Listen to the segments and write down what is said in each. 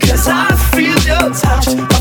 Cause I feel your touch.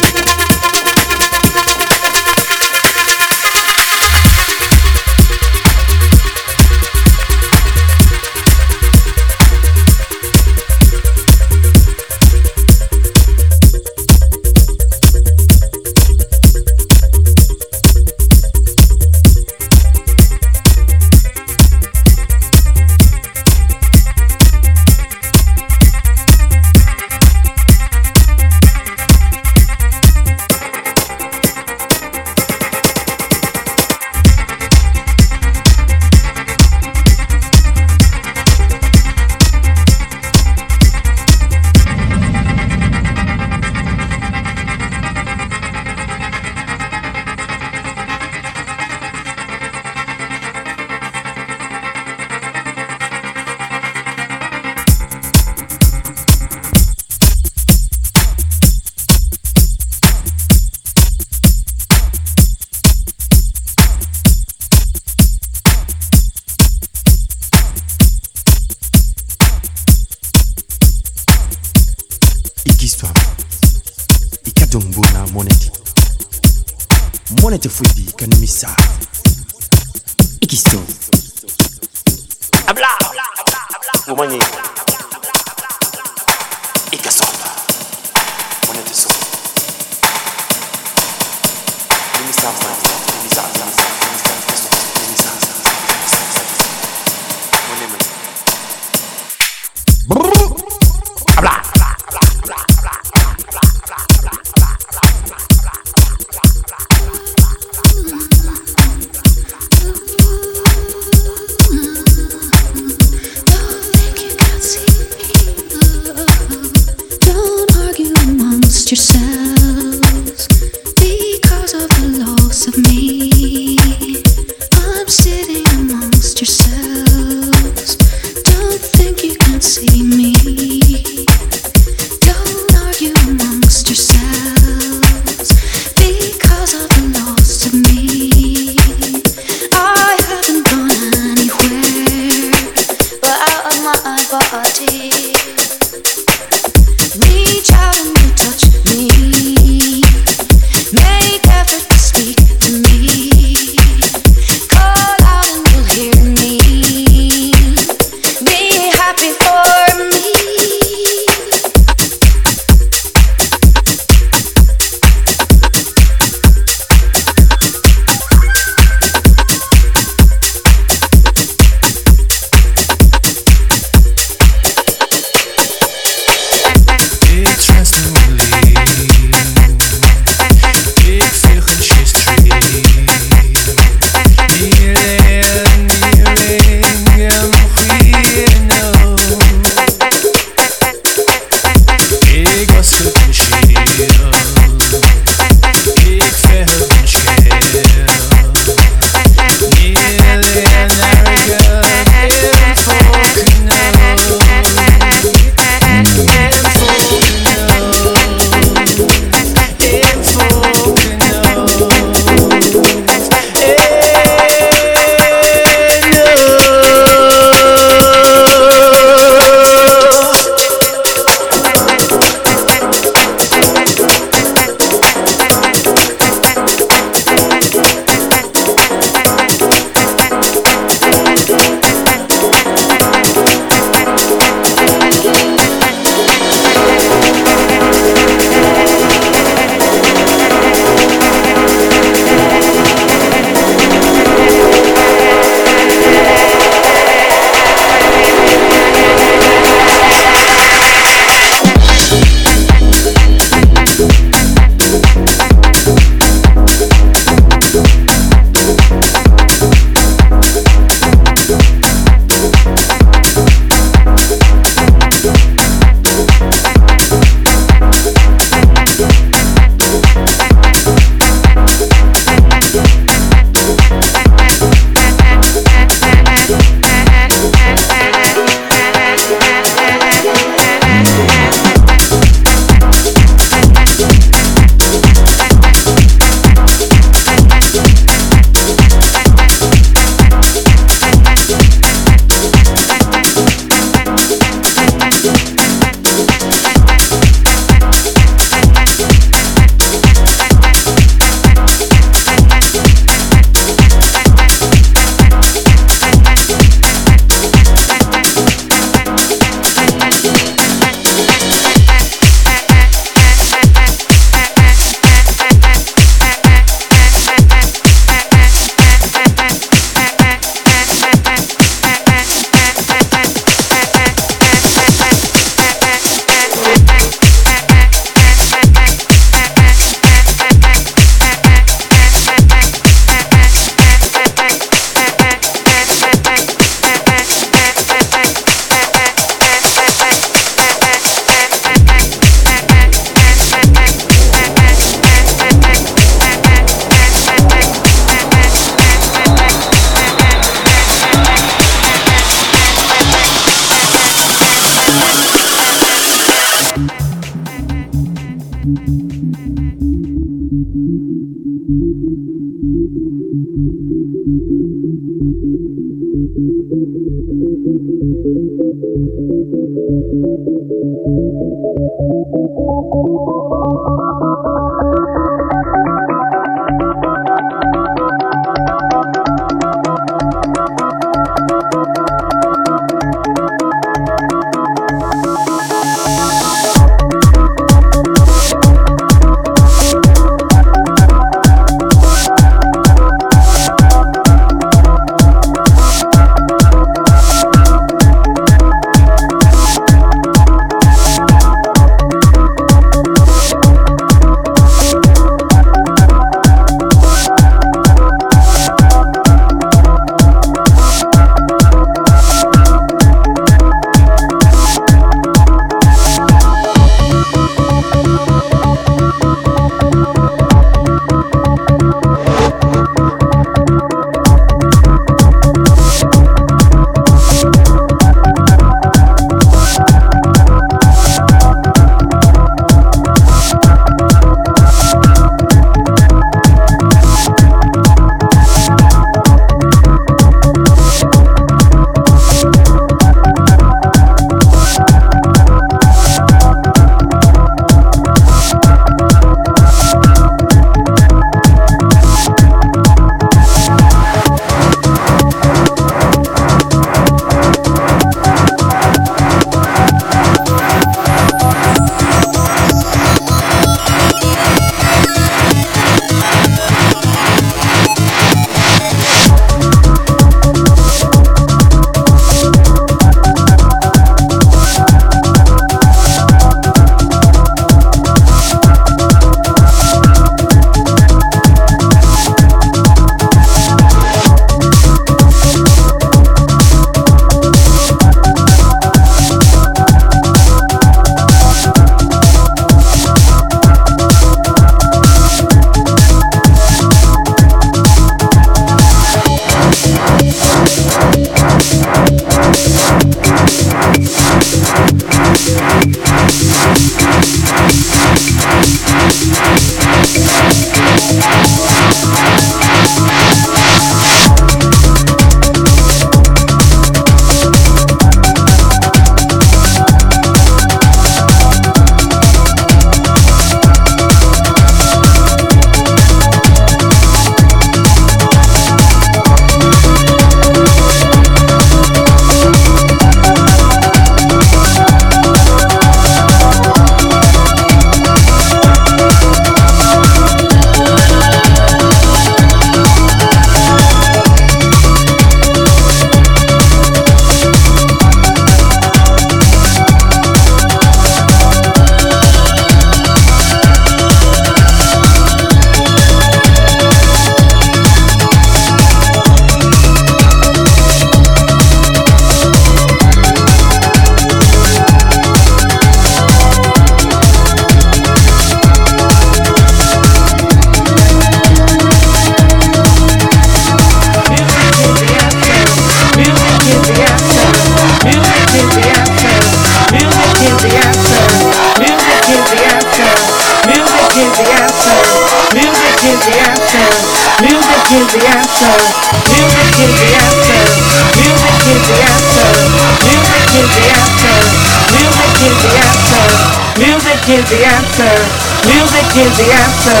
is the answer.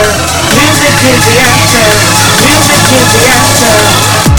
Music is the answer. Music is the answer.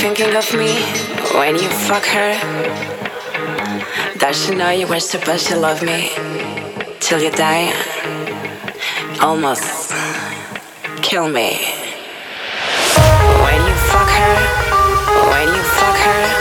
thinking of me when you fuck her? Does she know you were supposed to love me till you die? Almost kill me. When you fuck her, when you fuck her.